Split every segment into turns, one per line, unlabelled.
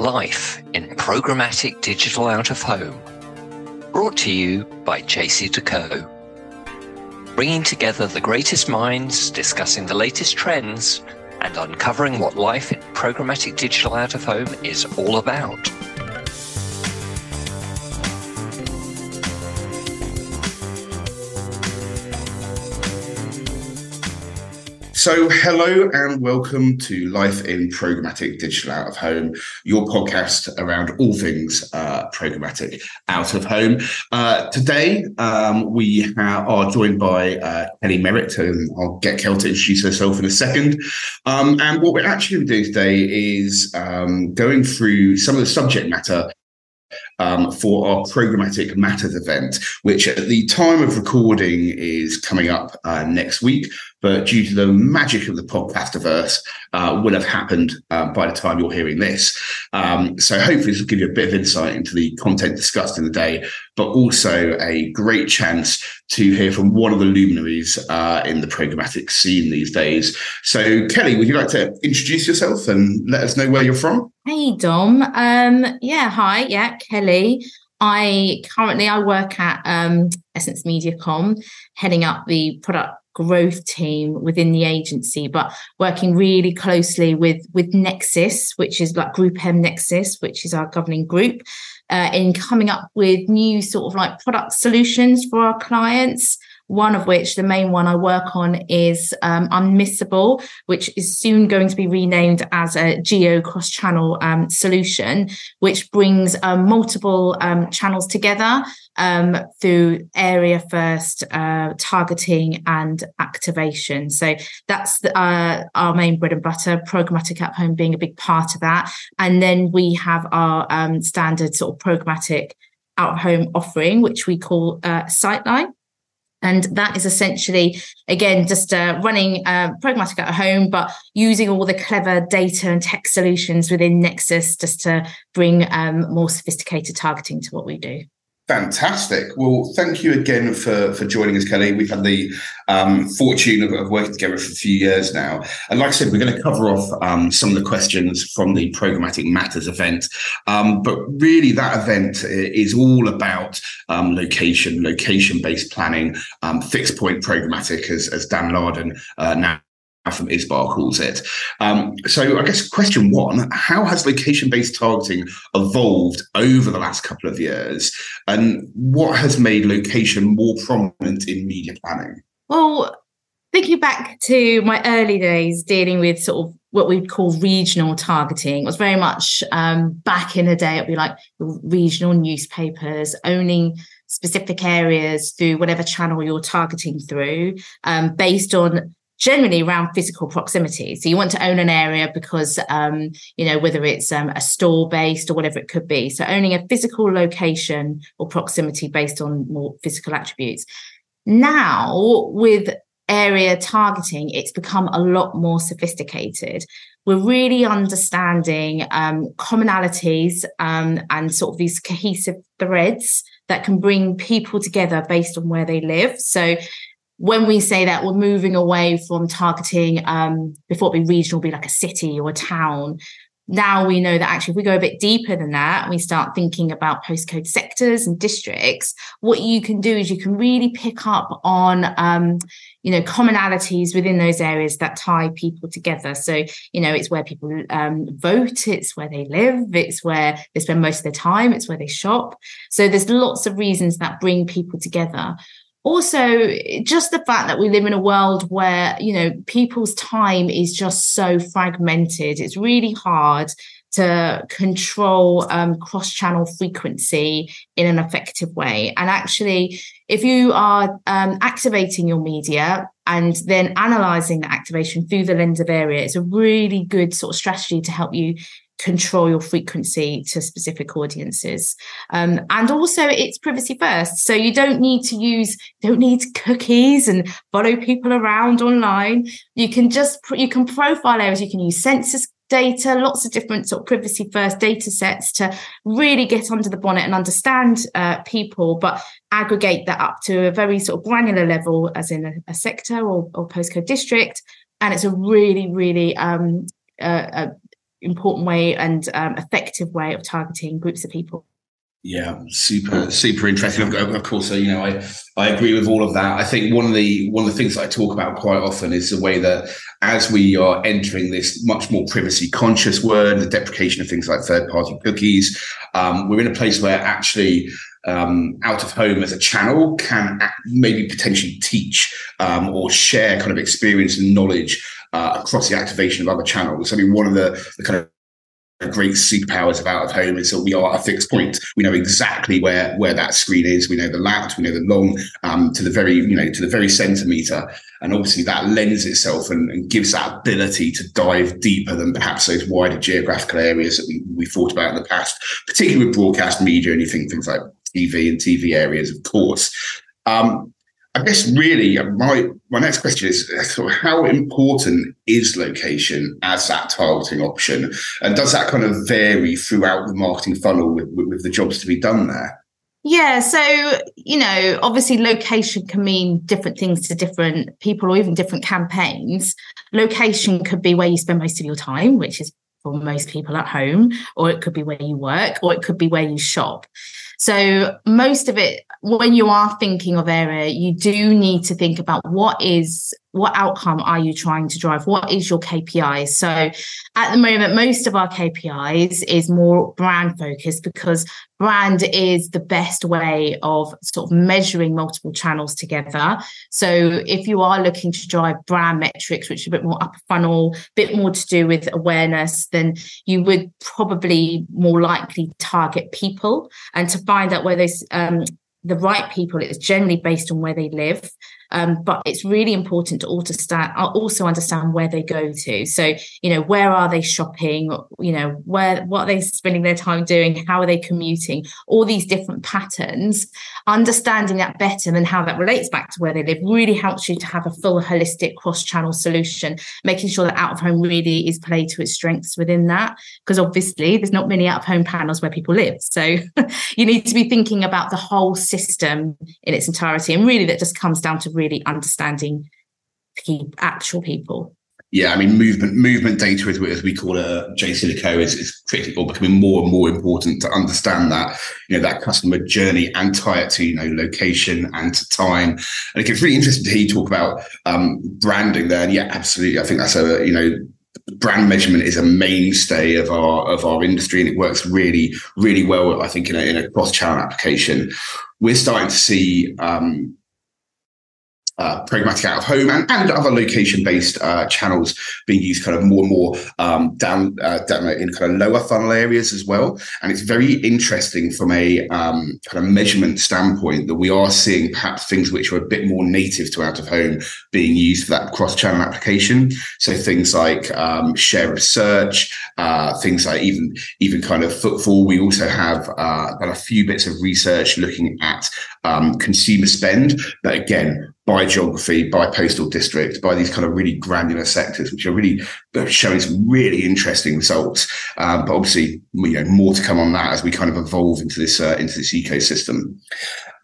life in programmatic digital out of home. Brought to you by JCDecaux. Bringing together the greatest minds discussing the latest trends and uncovering what life in programmatic digital out of home is all about.
So, hello and welcome to Life in Programmatic Digital Out of Home, your podcast around all things uh, programmatic out of home. Uh, today, um, we ha- are joined by uh, Kelly Merritt, and I'll get Kel to introduce herself in a second. Um, and what we're actually doing today is um, going through some of the subject matter um, for our programmatic matters event, which at the time of recording is coming up uh, next week but due to the magic of the podcastiverse, uh, will have happened uh, by the time you're hearing this. Um, so hopefully this will give you a bit of insight into the content discussed in the day, but also a great chance to hear from one of the luminaries uh, in the programmatic scene these days. So Kelly, would you like to introduce yourself and let us know where you're from?
Hey Dom. Um, yeah, hi. Yeah, Kelly. I currently I work at um, Essence MediaCom, heading up the product growth team within the agency, but working really closely with with Nexus, which is like Group M Nexus, which is our governing group, uh, in coming up with new sort of like product solutions for our clients one of which, the main one I work on, is um, Unmissable, which is soon going to be renamed as a geo cross channel um, solution, which brings um, multiple um, channels together um, through area first uh, targeting and activation. So that's the, uh, our main bread and butter, programmatic at home being a big part of that. And then we have our um, standard sort of programmatic out of home offering, which we call uh, Sightline. And that is essentially, again, just uh, running uh, Programmatic at home, but using all the clever data and tech solutions within Nexus just to bring um, more sophisticated targeting to what we do.
Fantastic. Well, thank you again for, for joining us, Kelly. We've had the um, fortune of, of, working together for a few years now. And like I said, we're going to cover off um, some of the questions from the Programmatic Matters event. Um, but really, that event is all about um, location, location based planning, um, fixed point programmatic, as, as Dan Larden uh, now from Vistar calls it. Um, so I guess question one, how has location-based targeting evolved over the last couple of years? And what has made location more prominent in media planning?
Well, thinking back to my early days dealing with sort of what we'd call regional targeting it was very much um, back in the day it'd be like regional newspapers owning specific areas through whatever channel you're targeting through um, based on generally around physical proximity. So you want to own an area because, um, you know, whether it's um, a store based or whatever it could be. So owning a physical location or proximity based on more physical attributes. Now, with area targeting, it's become a lot more sophisticated. We're really understanding um, commonalities um, and sort of these cohesive threads that can bring people together based on where they live. So when we say that we're moving away from targeting um, before it be regional, be like a city or a town. Now we know that actually, if we go a bit deeper than that, we start thinking about postcode sectors and districts. What you can do is you can really pick up on, um, you know, commonalities within those areas that tie people together. So, you know, it's where people um, vote, it's where they live, it's where they spend most of their time, it's where they shop. So there's lots of reasons that bring people together also just the fact that we live in a world where you know people's time is just so fragmented it's really hard to control um, cross channel frequency in an effective way. And actually, if you are um, activating your media and then analyzing the activation through the lens of area, it's a really good sort of strategy to help you control your frequency to specific audiences. Um, and also it's privacy first. So you don't need to use don't need cookies and follow people around online. You can just you can profile areas. You can use census data lots of different sort of privacy first data sets to really get under the bonnet and understand uh, people but aggregate that up to a very sort of granular level as in a, a sector or, or postcode district. And it's a really really um, uh, important way and um, effective way of targeting groups of people.
Yeah, super, super interesting. Of, of course, so, you know, I I agree with all of that. I think one of the one of the things I talk about quite often is the way that as we are entering this much more privacy conscious world, the deprecation of things like third party cookies, um, we're in a place where actually um, out of home as a channel can maybe potentially teach um, or share kind of experience and knowledge uh, across the activation of other channels. I mean, one of the, the kind of great superpowers of out of home is that we are a fixed point. We know exactly where where that screen is. We know the lat, we know the long um, to the very you know to the very centimeter, and obviously that lends itself and, and, gives that ability to dive deeper than perhaps those wider geographical areas that we, we thought about in the past, particularly with broadcast media and you think things like TV and TV areas, of course. Um, I guess really my my next question is how important is location as that targeting option, and does that kind of vary throughout the marketing funnel with, with the jobs to be done there?
Yeah, so you know, obviously, location can mean different things to different people or even different campaigns. Location could be where you spend most of your time, which is for most people at home, or it could be where you work, or it could be where you shop. So most of it, when you are thinking of area, you do need to think about what is what outcome are you trying to drive? What is your KPI? So at the moment, most of our KPIs is more brand focused because brand is the best way of sort of measuring multiple channels together. So if you are looking to drive brand metrics, which are a bit more upper funnel, a bit more to do with awareness, then you would probably more likely target people and to find out where those um, the right people it's generally based on where they live um, but it's really important to also uh, also understand where they go to. So, you know, where are they shopping? You know, where what are they spending their time doing? How are they commuting? All these different patterns. Understanding that better and how that relates back to where they live really helps you to have a full holistic cross-channel solution, making sure that out of home really is played to its strengths within that. Because obviously there's not many out of home panels where people live. So you need to be thinking about the whole system in its entirety. And really that just comes down to really understanding the actual people.
Yeah, I mean, movement movement data, as we, as we call it at JCDecaux, is, is critical, becoming more and more important to understand that, you know, that customer journey and tie it to, you know, location and to time. And it gets really interesting to hear you talk about um, branding there. And yeah, absolutely. I think that's a, you know, brand measurement is a mainstay of our of our industry and it works really really well i think in a, in a cross channel application we're starting to see um, uh, programmatic out of home and, and other location based uh, channels being used kind of more and more um, down, uh, down in kind of lower funnel areas as well. And it's very interesting from a um, kind of measurement standpoint that we are seeing perhaps things which are a bit more native to out of home being used for that cross channel application. So things like um, share of search, uh, things like even even kind of footfall. We also have uh, a few bits of research looking at um, consumer spend, but again, by geography, by postal district, by these kind of really granular sectors, which are really showing some really interesting results. Um, but obviously, you know, more to come on that as we kind of evolve into this uh, into this ecosystem.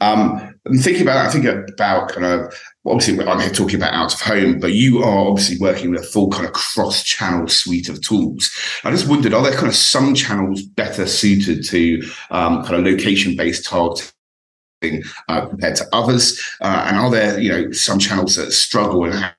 Um, I'm thinking about, that. I think about kind of obviously I'm here talking about out of home, but you are obviously working with a full kind of cross channel suite of tools. I just wondered, are there kind of some channels better suited to um, kind of location based targeting? Uh, compared to others? Uh, and are there, you know, some channels that struggle and how,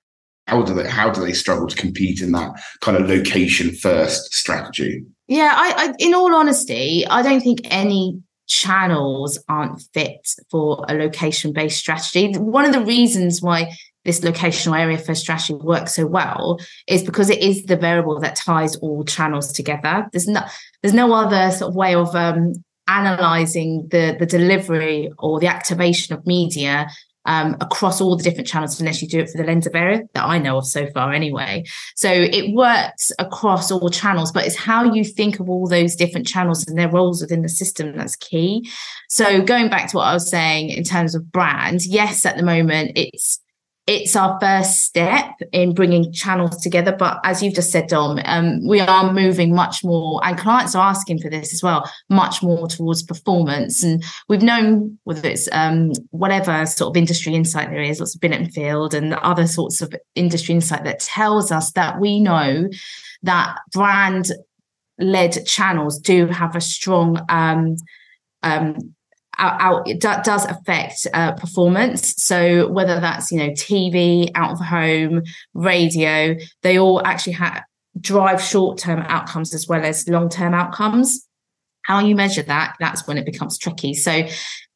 how do they how do they struggle to compete in that kind of location first strategy?
Yeah, I, I in all honesty, I don't think any channels aren't fit for a location based strategy. One of the reasons why this locational area first strategy works so well is because it is the variable that ties all channels together. There's no there's no other sort of way of um, analyzing the the delivery or the activation of media um, across all the different channels unless you do it for the lens of area that I know of so far anyway. So it works across all channels, but it's how you think of all those different channels and their roles within the system that's key. So going back to what I was saying in terms of brand, yes, at the moment it's it's our first step in bringing channels together. But as you've just said, Dom, um, we are moving much more, and clients are asking for this as well, much more towards performance. And we've known whether it's um, whatever sort of industry insight there is, lots of Binet and Field and other sorts of industry insight that tells us that we know that brand led channels do have a strong um, um, out, out it do, does affect uh, performance. So whether that's you know TV, out of home, radio, they all actually have drive short term outcomes as well as long term outcomes. How you measure that, that's when it becomes tricky. So,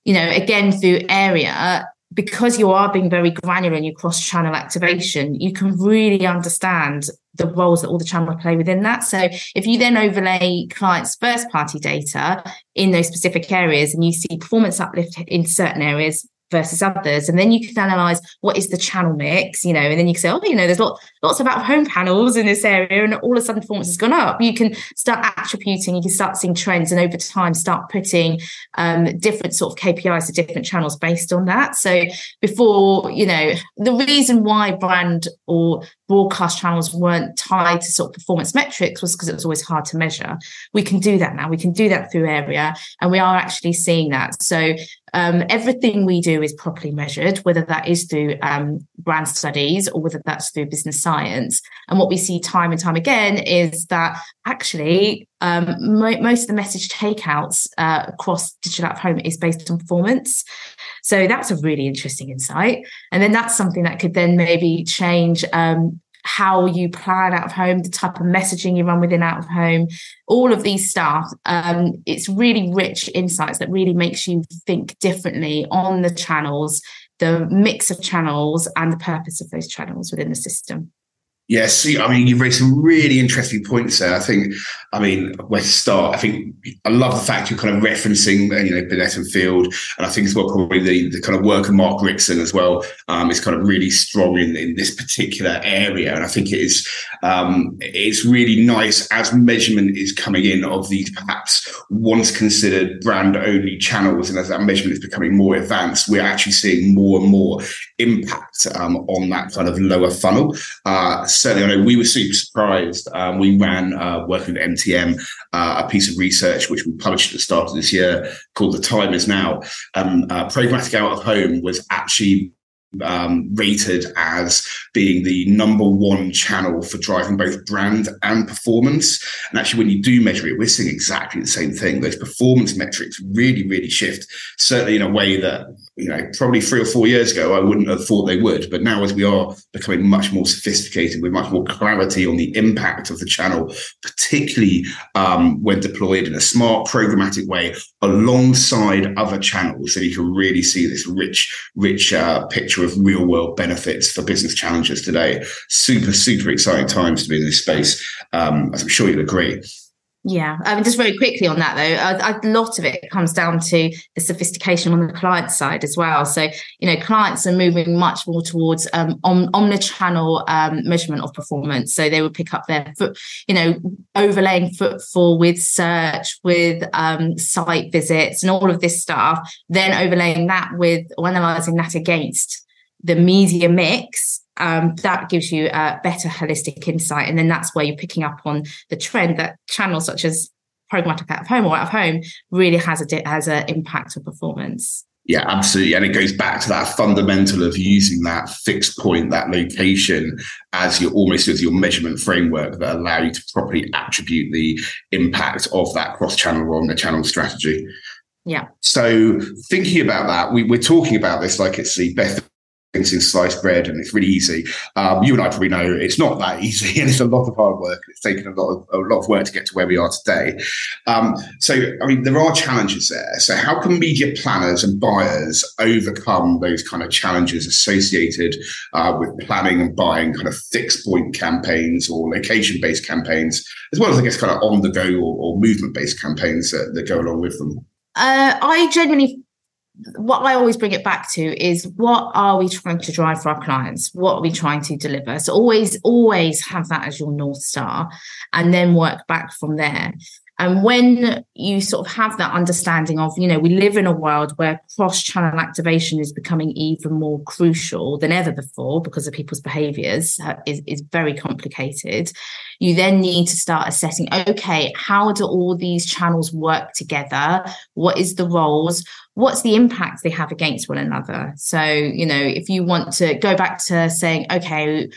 you know, again, through area, because you are being very granular in your cross channel activation, you can really understand the roles that all the channels play within that. So if you then overlay clients' first party data in those specific areas and you see performance uplift in certain areas, versus others. And then you can analyze what is the channel mix, you know, and then you can say, oh, you know, there's lot, lots of out home panels in this area, and all of a sudden performance has gone up. You can start attributing, you can start seeing trends, and over time start putting um, different sort of KPIs to different channels based on that. So before, you know, the reason why brand or broadcast channels weren't tied to sort of performance metrics was because it was always hard to measure. We can do that now. We can do that through area, and we are actually seeing that. So um, everything we do is properly measured, whether that is through um, brand studies or whether that's through business science. And what we see time and time again is that actually um, mo- most of the message takeouts uh, across digital at home is based on performance. So that's a really interesting insight. And then that's something that could then maybe change um, how you plan out of home, the type of messaging you run within out of home, all of these stuff. Um, it's really rich insights that really makes you think differently on the channels, the mix of channels, and the purpose of those channels within the system.
Yes, I mean, you've raised some really interesting points there. I think, I mean, where to start? I think I love the fact you're kind of referencing, uh, you know, Binet and Field, and I think as well probably the, the kind of work of Mark Ritson as well um, is kind of really strong in, in this particular area. And I think it is um, it's really nice as measurement is coming in of these perhaps once considered brand only channels, and as that measurement is becoming more advanced, we're actually seeing more and more impact um, on that kind of lower funnel. Uh, certainly, I know we were super surprised. Um, we ran, uh, working with MTM, uh, a piece of research which we published at the start of this year called The Time Is Now. Um, uh, programmatic out of home was actually um, rated as being the number one channel for driving both brand and performance. And actually, when you do measure it, we're seeing exactly the same thing. Those performance metrics really, really shift, certainly in a way that you know, probably three or four years ago, I wouldn't have thought they would. But now, as we are becoming much more sophisticated with much more clarity on the impact of the channel, particularly um, when deployed in a smart, programmatic way alongside other channels, so you can really see this rich, rich uh, picture of real world benefits for business challenges today. Super, super exciting times to be in this space, um, as I'm sure you'll agree.
Yeah, I mean, just very quickly on that though, a, a, lot of it comes down to the sophistication on the client side as well. So, you know, clients are moving much more towards um, om- omnichannel um, measurement of performance. So they would pick up their foot, you know, overlaying footfall with search, with um, site visits, and all of this stuff. Then overlaying that with or analyzing that against the media mix um, that gives you a better holistic insight. And then that's where you're picking up on the trend that channels such as programmatic out of home or out of home really has a has an impact on performance.
Yeah, absolutely. And it goes back to that fundamental of using that fixed point, that location as your almost as your measurement framework that allow you to properly attribute the impact of that cross-channel or the channel strategy.
Yeah.
So thinking about that, we, we're talking about this like it's the best in sliced bread and it's really easy. Um, you and I probably know it's not that easy and it's a lot of hard work. It's taken a lot of, a lot of work to get to where we are today. Um, so, I mean, there are challenges there. So, how can media planners and buyers overcome those kind of challenges associated uh, with planning and buying kind of fixed point campaigns or location based campaigns, as well as, I guess, kind of on the go or, or movement based campaigns that, that go along with them?
Uh, I genuinely what I always bring it back to is what are we trying to drive for our clients? What are we trying to deliver? So always, always have that as your North Star and then work back from there. And when you sort of have that understanding of, you know, we live in a world where cross channel activation is becoming even more crucial than ever before because of people's behaviors uh, is, is very complicated. You then need to start assessing, okay, how do all these channels work together? What is the roles? What's the impact they have against one another? So, you know, if you want to go back to saying, okay,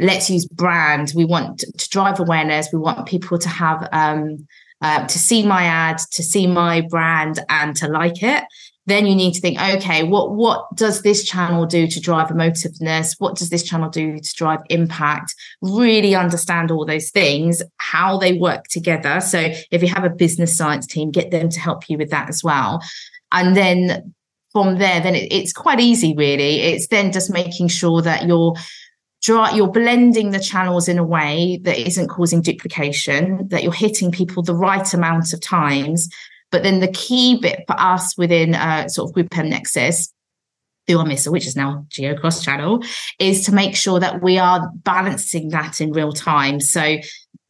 let's use brand. We want to drive awareness. We want people to have um, uh, to see my ad, to see my brand, and to like it. Then you need to think, okay, what what does this channel do to drive emotiveness? What does this channel do to drive impact? Really understand all those things, how they work together. So if you have a business science team, get them to help you with that as well. And then from there, then it, it's quite easy, really. It's then just making sure that you're you're blending the channels in a way that isn't causing duplication, that you're hitting people the right amount of times. But then the key bit for us within uh, sort of GroupM Nexus through Unmissable, which is now Geo Cross Channel, is to make sure that we are balancing that in real time. So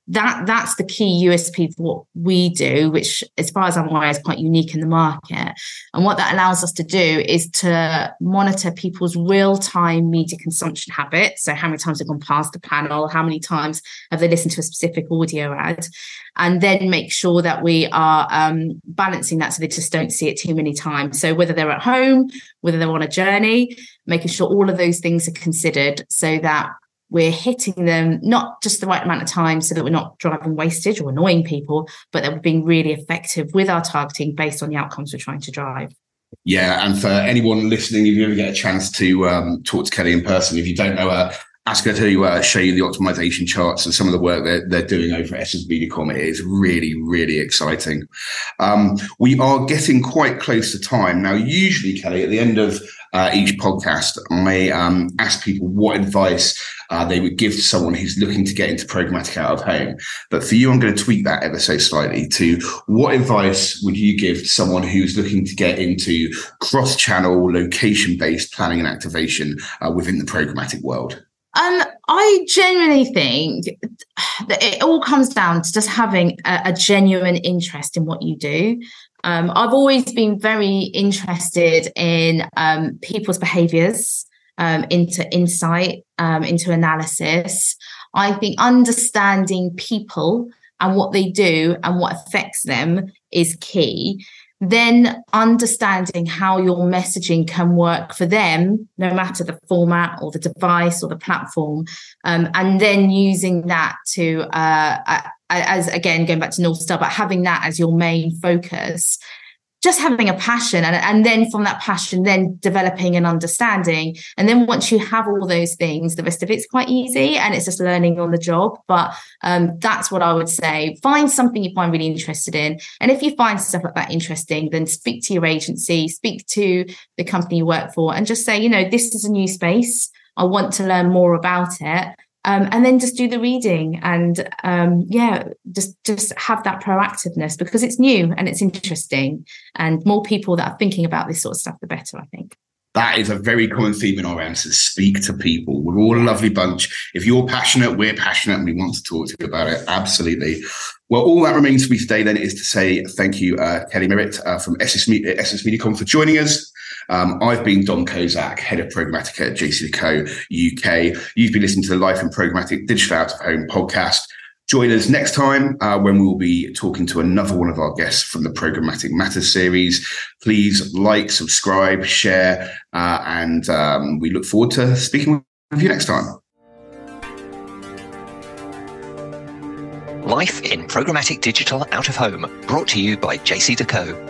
that that's the key USP for what we do, which, as far as I'm aware, is quite unique in the market. And what that allows us to do is to monitor people's real-time media consumption habits. So, how many times they've gone past the panel, how many times have they listened to a specific audio ad, and then make sure that we are um, balancing that so they just don't see it too many times. So, whether they're at home, whether they're on a journey, making sure all of those things are considered so that we're hitting them not just the right amount of time so that we're not driving wastage or annoying people, but that we're being really effective with our targeting based on the outcomes we're trying to drive.
Yeah, and for anyone listening, if you ever get a chance to um, talk to Kelly in person, if you don't know her, ask her to uh, show you the optimization charts and some of the work they're, they're doing over at Essence Mediacom. It is really, really exciting. Um, we are getting quite close to time. Now, usually, Kelly, at the end of uh, each podcast, I um, ask people what advice uh, they would give to someone who's looking to get into programmatic out of home. But for you, I'm going to tweak that ever so slightly to what advice would you give to someone who's looking to get into cross channel, location based planning and activation uh, within the programmatic world?
Um, I genuinely think that it all comes down to just having a, a genuine interest in what you do. Um, I've always been very interested in um, people's behaviors, um, into insight, um, into analysis. I think understanding people and what they do and what affects them is key then understanding how your messaging can work for them, no matter the format or the device or the platform, um, and then using that to, uh, as again, going back to North Star, but having that as your main focus just having a passion and, and then from that passion then developing an understanding. And then once you have all those things the rest of it's quite easy and it's just learning on the job. But um, that's what i would say. Find something you find really interested in. And if you find stuff like that interesting then speak to your agency speak to the company you work for and just say you know this is a new space. I want to learn more about it um, and then just do the reading and um, yeah just just have that proactiveness because it's new and it's interesting and more people that are thinking about this sort of stuff the better i think
that is a very common theme in our answers. Speak to people. We're all a lovely bunch. If you're passionate, we're passionate and we want to talk to you about it. Absolutely. Well, all that remains for me today then is to say thank you, uh, Kelly Merritt uh, from Essence, Me- Essence Mediacom for joining us. Um, I've been Dom Kozak, head of programmatic at JCDecaux UK. You've been listening to the Life in Programmatic Digital Out of Home podcast. Join us next time uh, when we will be talking to another one of our guests from the Programmatic Matters series. Please like, subscribe, share, uh, and um, we look forward to speaking with you next time.
Life in Programmatic Digital Out of Home, brought to you by JCDecaux.